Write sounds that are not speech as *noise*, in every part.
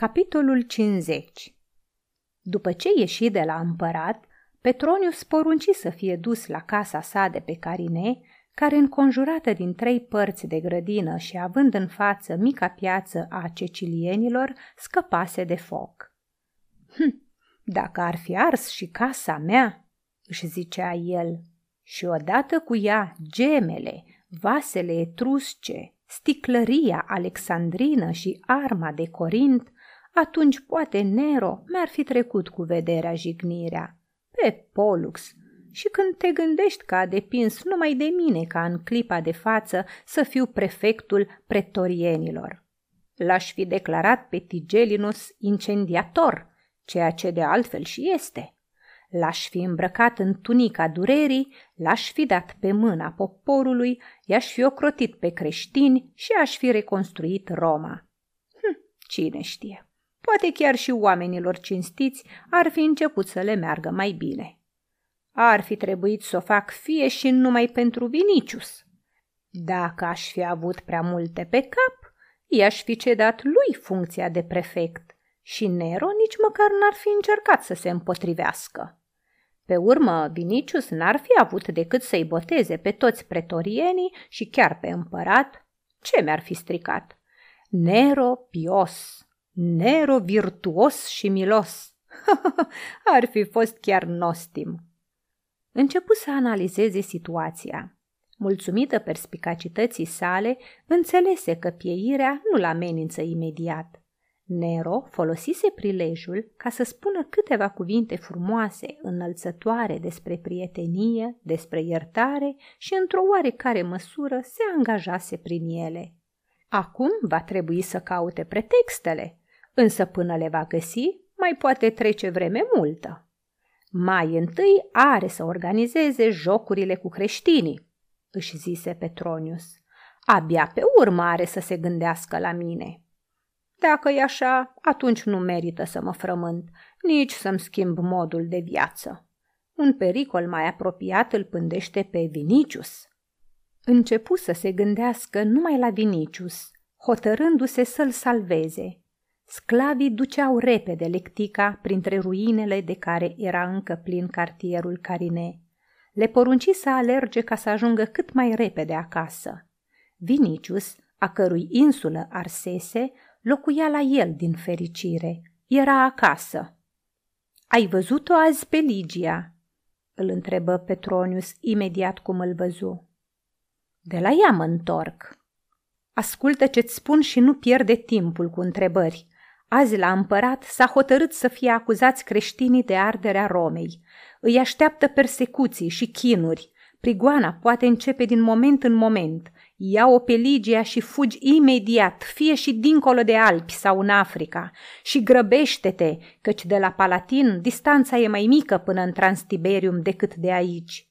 Capitolul 50 După ce ieși de la împărat, Petronius porunci să fie dus la casa sa de pe Carine, care înconjurată din trei părți de grădină și având în față mica piață a cecilienilor, scăpase de foc. Hm, dacă ar fi ars și casa mea, își zicea el, și odată cu ea gemele, vasele etrusce, sticlăria alexandrină și arma de Corint, atunci poate Nero mi-ar fi trecut cu vederea jignirea. Pe Polux, și când te gândești că a depins numai de mine ca în clipa de față să fiu prefectul pretorienilor. L-aș fi declarat pe Tigelinus incendiator, ceea ce de altfel și este. L-aș fi îmbrăcat în tunica durerii, l-aș fi dat pe mâna poporului, i-aș fi ocrotit pe creștini și aș fi reconstruit Roma. Hm, cine știe? Poate chiar și oamenilor cinstiți ar fi început să le meargă mai bine. Ar fi trebuit să o fac fie și numai pentru Vinicius. Dacă aș fi avut prea multe pe cap, i-aș fi cedat lui funcția de prefect și Nero nici măcar n-ar fi încercat să se împotrivească. Pe urmă, Vinicius n-ar fi avut decât să-i boteze pe toți pretorienii și chiar pe împărat. Ce mi-ar fi stricat? Nero pios, Nero virtuos și milos. *laughs* Ar fi fost chiar nostim. Începu să analizeze situația. Mulțumită perspicacității sale, înțelese că pieirea nu-l amenință imediat. Nero folosise prilejul ca să spună câteva cuvinte frumoase, înălțătoare despre prietenie, despre iertare și, într-o oarecare măsură, se angajase prin ele. Acum va trebui să caute pretextele, însă până le va găsi, mai poate trece vreme multă. Mai întâi are să organizeze jocurile cu creștinii, își zise Petronius. Abia pe urmă are să se gândească la mine. Dacă e așa, atunci nu merită să mă frământ, nici să-mi schimb modul de viață. Un pericol mai apropiat îl pândește pe Vinicius. Începu să se gândească numai la Vinicius, hotărându-se să-l salveze. Sclavii duceau repede lectica printre ruinele de care era încă plin cartierul Carine. Le porunci să alerge ca să ajungă cât mai repede acasă. Vinicius, a cărui insulă arsese, locuia la el din fericire. Era acasă. Ai văzut-o azi pe Ligia?" îl întrebă Petronius imediat cum îl văzu. De la ea mă întorc. Ascultă ce-ți spun și nu pierde timpul cu întrebări. Azi la împărat s-a hotărât să fie acuzați creștinii de arderea Romei. Îi așteaptă persecuții și chinuri. Prigoana poate începe din moment în moment. Ia-o pe Ligia și fugi imediat, fie și dincolo de Alpi sau în Africa, și grăbește-te, căci de la Palatin distanța e mai mică până în Transtiberium decât de aici.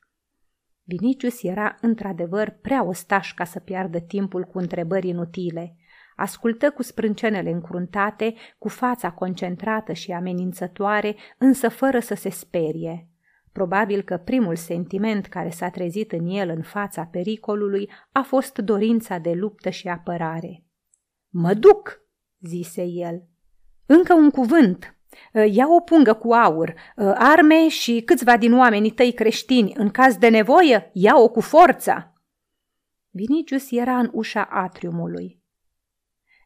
Vinicius era într-adevăr prea ostaș ca să piardă timpul cu întrebări inutile. Ascultă cu sprâncenele încruntate, cu fața concentrată și amenințătoare, însă fără să se sperie. Probabil că primul sentiment care s-a trezit în el în fața pericolului a fost dorința de luptă și apărare. Mă duc, zise el. Încă un cuvânt. Ia o pungă cu aur, arme și câțiva din oamenii tăi creștini, în caz de nevoie, ia-o cu forța. Vinicius era în ușa atriumului.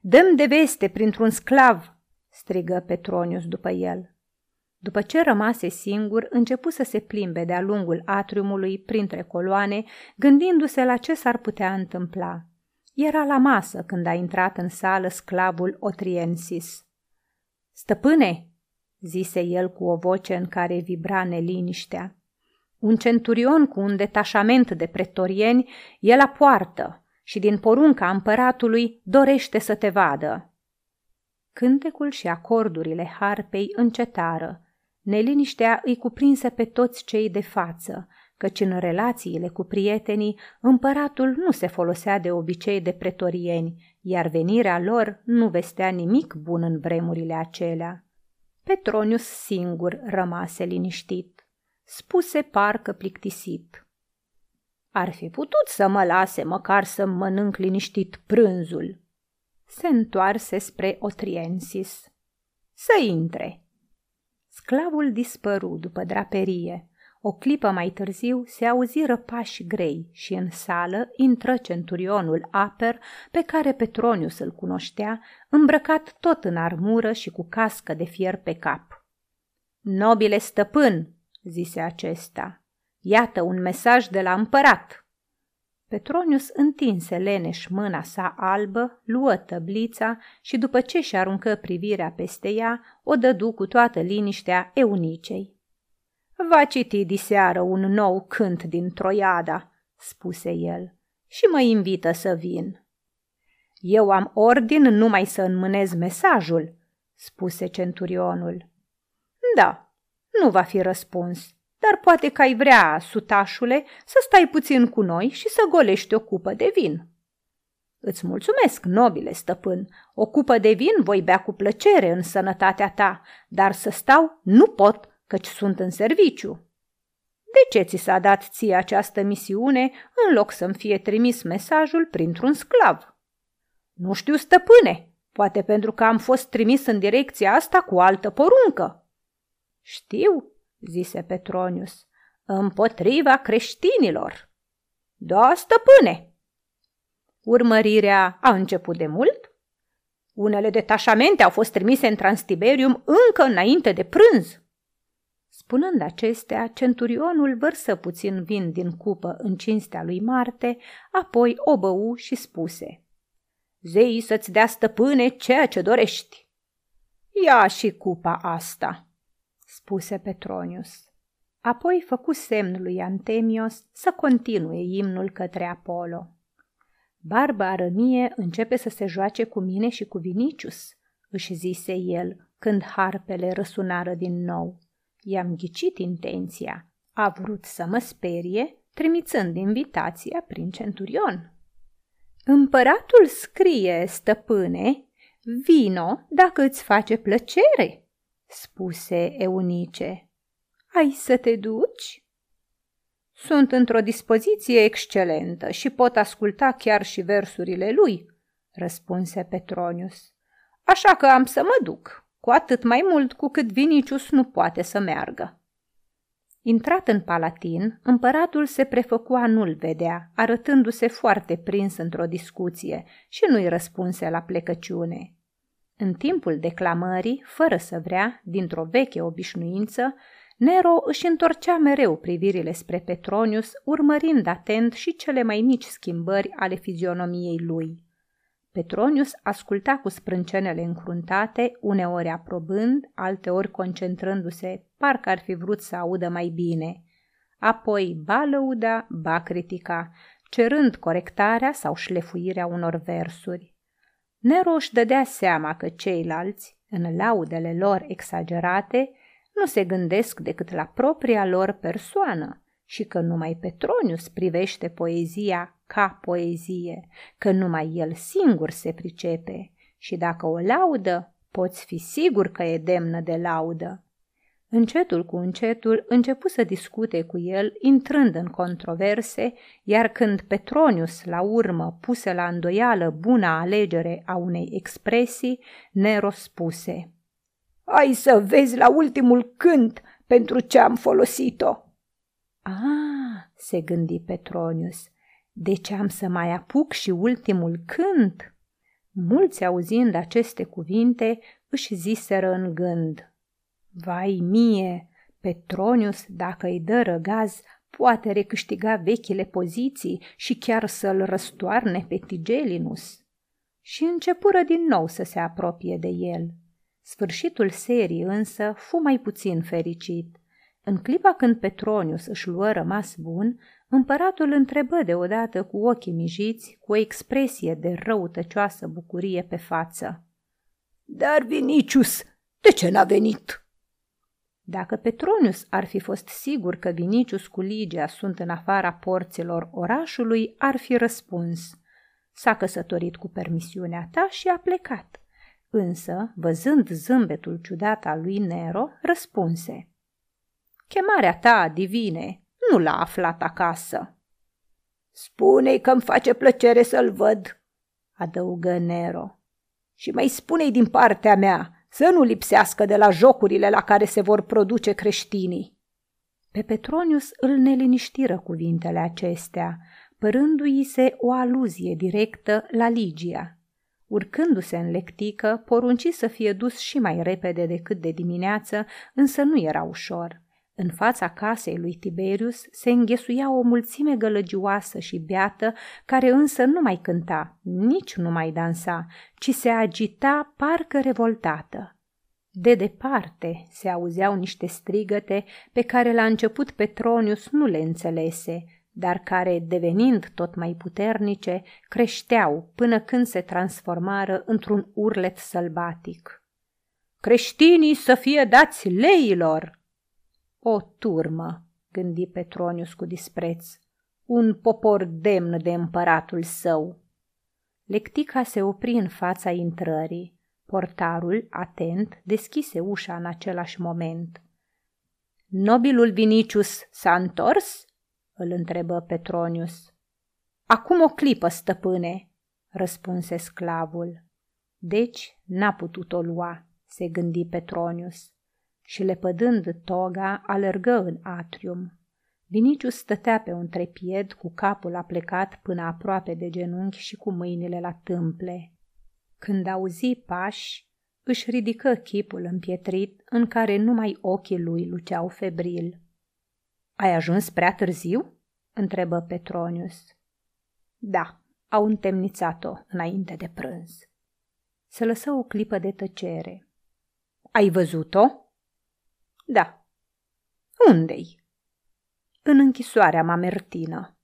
Dăm de veste printr-un sclav, strigă Petronius după el. După ce rămase singur, începu să se plimbe de-a lungul atriumului printre coloane, gândindu-se la ce s-ar putea întâmpla. Era la masă când a intrat în sală sclavul Otriensis. Stăpâne, zise el cu o voce în care vibra neliniștea. Un centurion cu un detașament de pretorieni e la poartă și din porunca împăratului dorește să te vadă. Cântecul și acordurile harpei încetară Neliniștea îi cuprinse pe toți cei de față, căci în relațiile cu prietenii împăratul nu se folosea de obicei de pretorieni, iar venirea lor nu vestea nimic bun în vremurile acelea. Petronius singur rămase liniștit. Spuse parcă plictisit. Ar fi putut să mă lase măcar să mănânc liniștit prânzul. Se întoarse spre Otriensis. Să intre. Sclavul dispăru după draperie. O clipă mai târziu se auziră pași grei și în sală intră centurionul Aper, pe care Petronius îl cunoștea, îmbrăcat tot în armură și cu cască de fier pe cap. Nobile stăpân, zise acesta, iată un mesaj de la împărat. Petronius întinse leneș mâna sa albă, luă tăblița și după ce și aruncă privirea peste ea, o dădu cu toată liniștea eunicei. Va citi diseară un nou cânt din Troiada, spuse el, și mă invită să vin. Eu am ordin numai să înmânez mesajul, spuse centurionul. Da, nu va fi răspuns, dar poate că ai vrea, sutașule, să stai puțin cu noi și să golești o cupă de vin. Îți mulțumesc, nobile stăpân, o cupă de vin voi bea cu plăcere în sănătatea ta, dar să stau nu pot, căci sunt în serviciu. De ce ți s-a dat ție această misiune în loc să-mi fie trimis mesajul printr-un sclav? Nu știu, stăpâne, poate pentru că am fost trimis în direcția asta cu altă poruncă. Știu, zise Petronius, împotriva creștinilor. Da, stăpâne. Urmărirea a început de mult? Unele detașamente au fost trimise în Transtiberium încă înainte de prânz. Spunând acestea, centurionul vărsă puțin vin din cupă în cinstea lui Marte, apoi o bău și spuse Zei să-ți dea stăpâne ceea ce dorești. Ia și cupa asta, spuse Petronius. Apoi făcu semn lui Antemios să continue imnul către Apollo. Barba arămie începe să se joace cu mine și cu Vinicius, își zise el, când harpele răsunară din nou. I-am ghicit intenția. A vrut să mă sperie, trimițând invitația prin centurion. Împăratul scrie, stăpâne, vino dacă îți face plăcere, spuse Eunice. Ai să te duci? Sunt într-o dispoziție excelentă și pot asculta chiar și versurile lui, răspunse Petronius. Așa că am să mă duc cu atât mai mult cu cât Vinicius nu poate să meargă. Intrat în Palatin, împăratul se prefăcu a nu-l vedea, arătându-se foarte prins într-o discuție și nu-i răspunse la plecăciune. În timpul declamării, fără să vrea, dintr-o veche obișnuință, Nero își întorcea mereu privirile spre Petronius, urmărind atent și cele mai mici schimbări ale fizionomiei lui. Petronius asculta cu sprâncenele încruntate, uneori aprobând, alteori concentrându-se, parcă ar fi vrut să audă mai bine. Apoi ba lăuda, ba critica, cerând corectarea sau șlefuirea unor versuri. Neroș își dădea seama că ceilalți, în laudele lor exagerate, nu se gândesc decât la propria lor persoană și că numai Petronius privește poezia ca poezie, că numai el singur se pricepe și dacă o laudă, poți fi sigur că e demnă de laudă. Încetul cu încetul începu să discute cu el, intrând în controverse, iar când Petronius, la urmă, puse la îndoială buna alegere a unei expresii, Nero spuse Ai să vezi la ultimul cânt pentru ce am folosit-o. Ah, se gândi Petronius, de ce am să mai apuc și ultimul cânt? Mulți auzind aceste cuvinte își ziseră în gând. Vai mie, Petronius, dacă îi dă răgaz, poate recâștiga vechile poziții și chiar să-l răstoarne pe Tigelinus. Și începură din nou să se apropie de el. Sfârșitul serii însă fu mai puțin fericit. În clipa când Petronius își luă rămas bun, Împăratul întrebă deodată cu ochii mijiți, cu o expresie de răutăcioasă bucurie pe față. Dar Vinicius, de ce n-a venit? Dacă Petronius ar fi fost sigur că Vinicius cu Ligia sunt în afara porților orașului, ar fi răspuns. S-a căsătorit cu permisiunea ta și a plecat. Însă, văzând zâmbetul ciudat al lui Nero, răspunse. Chemarea ta, divine, nu l-a aflat acasă. Spune-i că îmi face plăcere să-l văd, adăugă Nero. Și mai spune-i din partea mea să nu lipsească de la jocurile la care se vor produce creștinii. Pe Petronius îl neliniștiră cuvintele acestea, părându-i se o aluzie directă la Ligia. Urcându-se în lectică, porunci să fie dus și mai repede decât de dimineață, însă nu era ușor. În fața casei lui Tiberius se înghesuia o mulțime gălăgioasă și beată, care însă nu mai cânta, nici nu mai dansa, ci se agita parcă revoltată. De departe se auzeau niște strigăte pe care la început Petronius nu le înțelese, dar care, devenind tot mai puternice, creșteau până când se transformară într-un urlet sălbatic. Creștinii să fie dați leilor! O turmă, gândi Petronius cu dispreț, un popor demn de împăratul său. Lectica se opri în fața intrării. Portarul, atent, deschise ușa în același moment. Nobilul Vinicius s-a întors? îl întrebă Petronius. Acum o clipă, stăpâne, răspunse sclavul. Deci n-a putut o lua, se gândi Petronius și lepădând toga, alergă în atrium. Vinicius stătea pe un trepied cu capul aplecat până aproape de genunchi și cu mâinile la tâmple. Când auzi pași, își ridică chipul împietrit în care numai ochii lui luceau febril. Ai ajuns prea târziu?" întrebă Petronius. Da, au întemnițat-o înainte de prânz. Se lăsă o clipă de tăcere. Ai văzut-o?" Da. Unde-i? În închisoarea mamertină.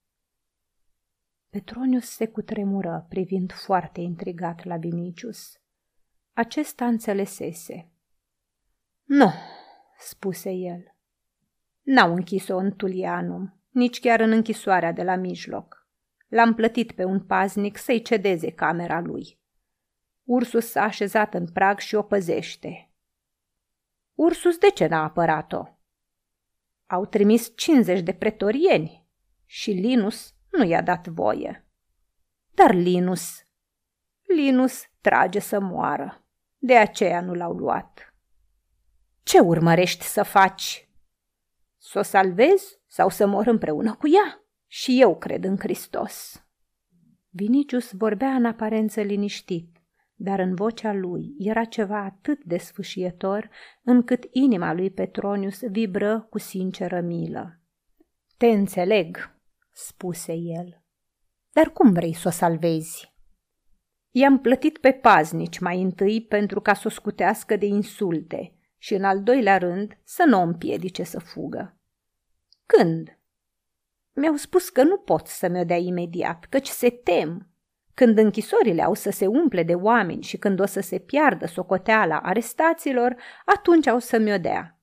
Petronius se cutremură, privind foarte intrigat la Vinicius. Acesta înțelesese. Nu, spuse el. N-au închis-o în Tulianum, nici chiar în închisoarea de la mijloc. L-am plătit pe un paznic să-i cedeze camera lui. Ursus s-a așezat în prag și o păzește. Ursus de ce n-a apărat-o? Au trimis 50 de pretorieni și Linus nu i-a dat voie. Dar Linus, Linus trage să moară, de aceea nu l-au luat. Ce urmărești să faci? Să o salvezi sau să mor împreună cu ea? Și eu cred în Hristos. Vinicius vorbea în aparență liniștit, dar în vocea lui era ceva atât de sfâșietor încât inima lui Petronius vibră cu sinceră milă. Te înțeleg, spuse el. Dar cum vrei să o salvezi? I-am plătit pe paznici mai întâi pentru ca să o scutească de insulte și în al doilea rând să nu o împiedice să fugă. Când? Mi-au spus că nu pot să mi-o dea imediat, căci se tem când închisorile au să se umple de oameni și când o să se piardă socoteala arestaților, atunci au să mi-o dea.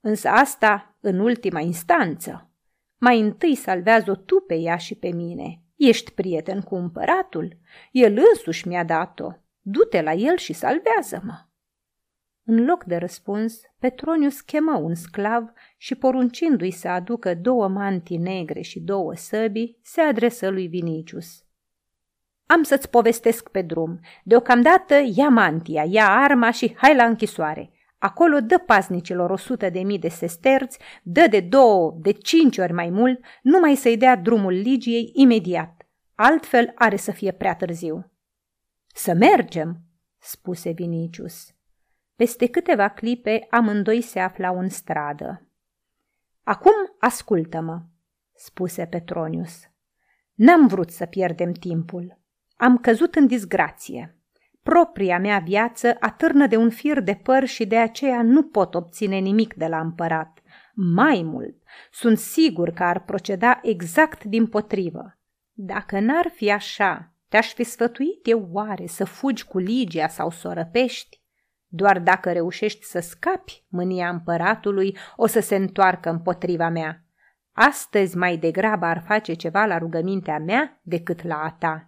Însă asta în ultima instanță. Mai întâi salvează-o tu pe ea și pe mine. Ești prieten cu împăratul? El însuși mi-a dat-o. Du-te la el și salvează-mă. În loc de răspuns, Petronius chemă un sclav și poruncindu-i să aducă două mantii negre și două săbii, se adresă lui Vinicius. Am să-ți povestesc pe drum. Deocamdată ia mantia, ia arma și hai la închisoare. Acolo dă paznicilor o sută de mii de sesterți, dă de două, de cinci ori mai mult, numai să-i dea drumul Ligiei imediat. Altfel are să fie prea târziu. Să mergem, spuse Vinicius. Peste câteva clipe amândoi se aflau în stradă. Acum ascultă-mă, spuse Petronius. N-am vrut să pierdem timpul. Am căzut în disgrație. Propria mea viață atârnă de un fir de păr și de aceea nu pot obține nimic de la împărat. Mai mult, sunt sigur că ar proceda exact din potrivă. Dacă n-ar fi așa, te-aș fi sfătuit eu oare să fugi cu Ligia sau să o răpești? Doar dacă reușești să scapi, mânia împăratului o să se întoarcă împotriva mea. Astăzi mai degrabă ar face ceva la rugămintea mea decât la a ta.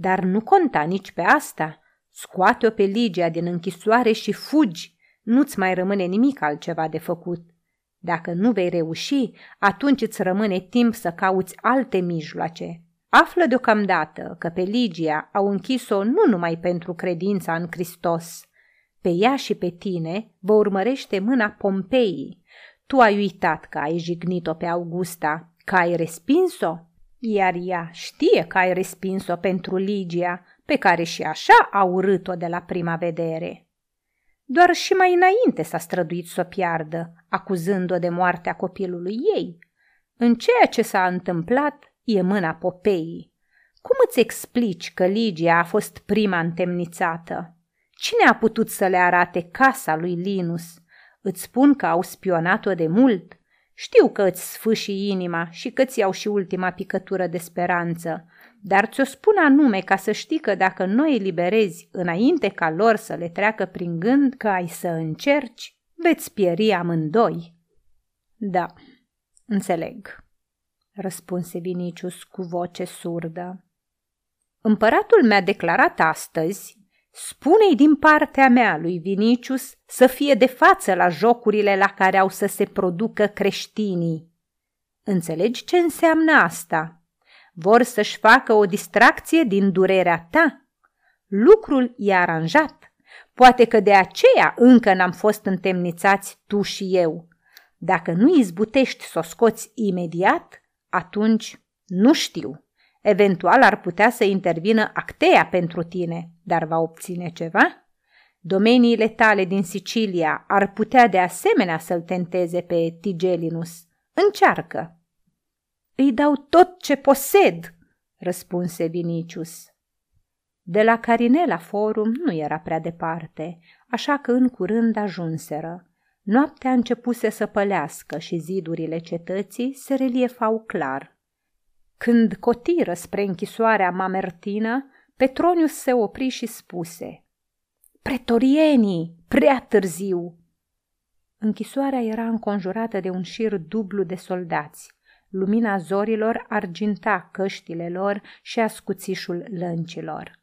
Dar nu conta nici pe asta. Scoate-o pe Ligia din închisoare și fugi. Nu-ți mai rămâne nimic altceva de făcut. Dacă nu vei reuși, atunci îți rămâne timp să cauți alte mijloace. Află deocamdată că pe Ligia au închis-o nu numai pentru credința în Hristos, Pe ea și pe tine vă urmărește mâna Pompeii. Tu ai uitat că ai jignit-o pe Augusta, că ai respins-o, iar ea știe că ai respins-o pentru Ligia, pe care și așa a urât-o de la prima vedere. Doar și mai înainte s-a străduit să o piardă, acuzând-o de moartea copilului ei. În ceea ce s-a întâmplat e mâna Popeii. Cum îți explici că Ligia a fost prima întemnițată? Cine a putut să le arate casa lui Linus? Îți spun că au spionat-o de mult. Știu că îți sfâși inima și că ți iau și ultima picătură de speranță, dar ți-o spun anume ca să știi că dacă nu eliberezi înainte ca lor să le treacă prin gând că ai să încerci, veți pieri amândoi. Da, înțeleg, răspunse Vinicius cu voce surdă. Împăratul mi-a declarat astăzi, spune-i din partea mea lui Vinicius să fie de față la jocurile la care au să se producă creștinii. Înțelegi ce înseamnă asta? Vor să-și facă o distracție din durerea ta. Lucrul e aranjat. Poate că de aceea încă n-am fost întemnițați tu și eu. Dacă nu izbutești să o scoți imediat, atunci nu știu. Eventual ar putea să intervină Actea pentru tine, dar va obține ceva? Domeniile tale din Sicilia ar putea de asemenea să-l tenteze pe Tigelinus. Încearcă! Îi dau tot ce posed, răspunse Vinicius. De la Carinela Forum nu era prea departe, așa că în curând ajunseră. Noaptea începuse să pălească și zidurile cetății se reliefau clar. Când cotiră spre închisoarea mamertină, Petronius se opri și spuse Pretorienii, prea târziu! Închisoarea era înconjurată de un șir dublu de soldați. Lumina zorilor arginta căștile lor și ascuțișul lăncilor.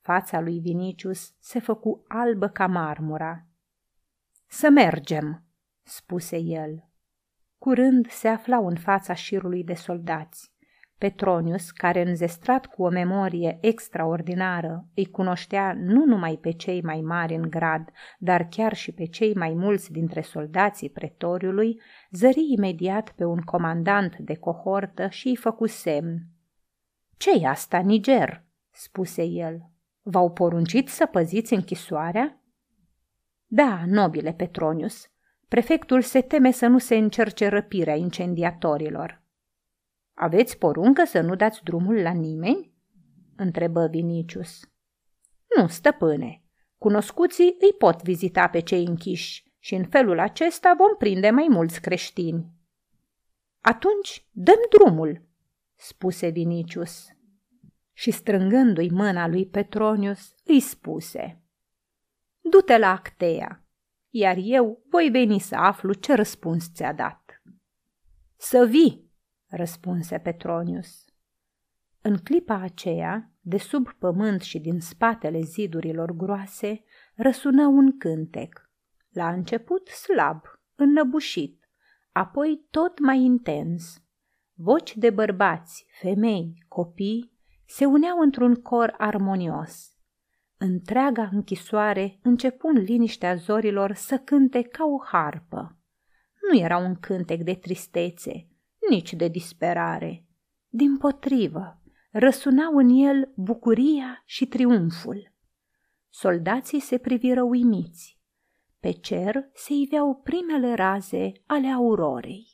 Fața lui Vinicius se făcu albă ca marmura. Să mergem, spuse el. Curând se aflau în fața șirului de soldați. Petronius, care înzestrat cu o memorie extraordinară, îi cunoștea nu numai pe cei mai mari în grad, dar chiar și pe cei mai mulți dintre soldații pretoriului, zări imediat pe un comandant de cohortă și îi făcu semn. Ce-i asta, Niger?" spuse el. V-au poruncit să păziți închisoarea?" Da, nobile Petronius. Prefectul se teme să nu se încerce răpirea incendiatorilor." Aveți poruncă să nu dați drumul la nimeni?" întrebă Vinicius. Nu, stăpâne. Cunoscuții îi pot vizita pe cei închiși și în felul acesta vom prinde mai mulți creștini. Atunci dăm drumul, spuse Vinicius. Și strângându-i mâna lui Petronius, îi spuse Du-te la Actea, iar eu voi veni să aflu ce răspuns ți-a dat. Să vii, răspunse Petronius. În clipa aceea, de sub pământ și din spatele zidurilor groase, răsună un cântec. La început slab, înnăbușit, apoi tot mai intens. Voci de bărbați, femei, copii se uneau într-un cor armonios. Întreaga închisoare începu în liniștea zorilor să cânte ca o harpă. Nu era un cântec de tristețe, nici de disperare. Din potrivă, răsunau în el bucuria și triumful. Soldații se priviră uimiți. Pe cer se iveau primele raze ale aurorei.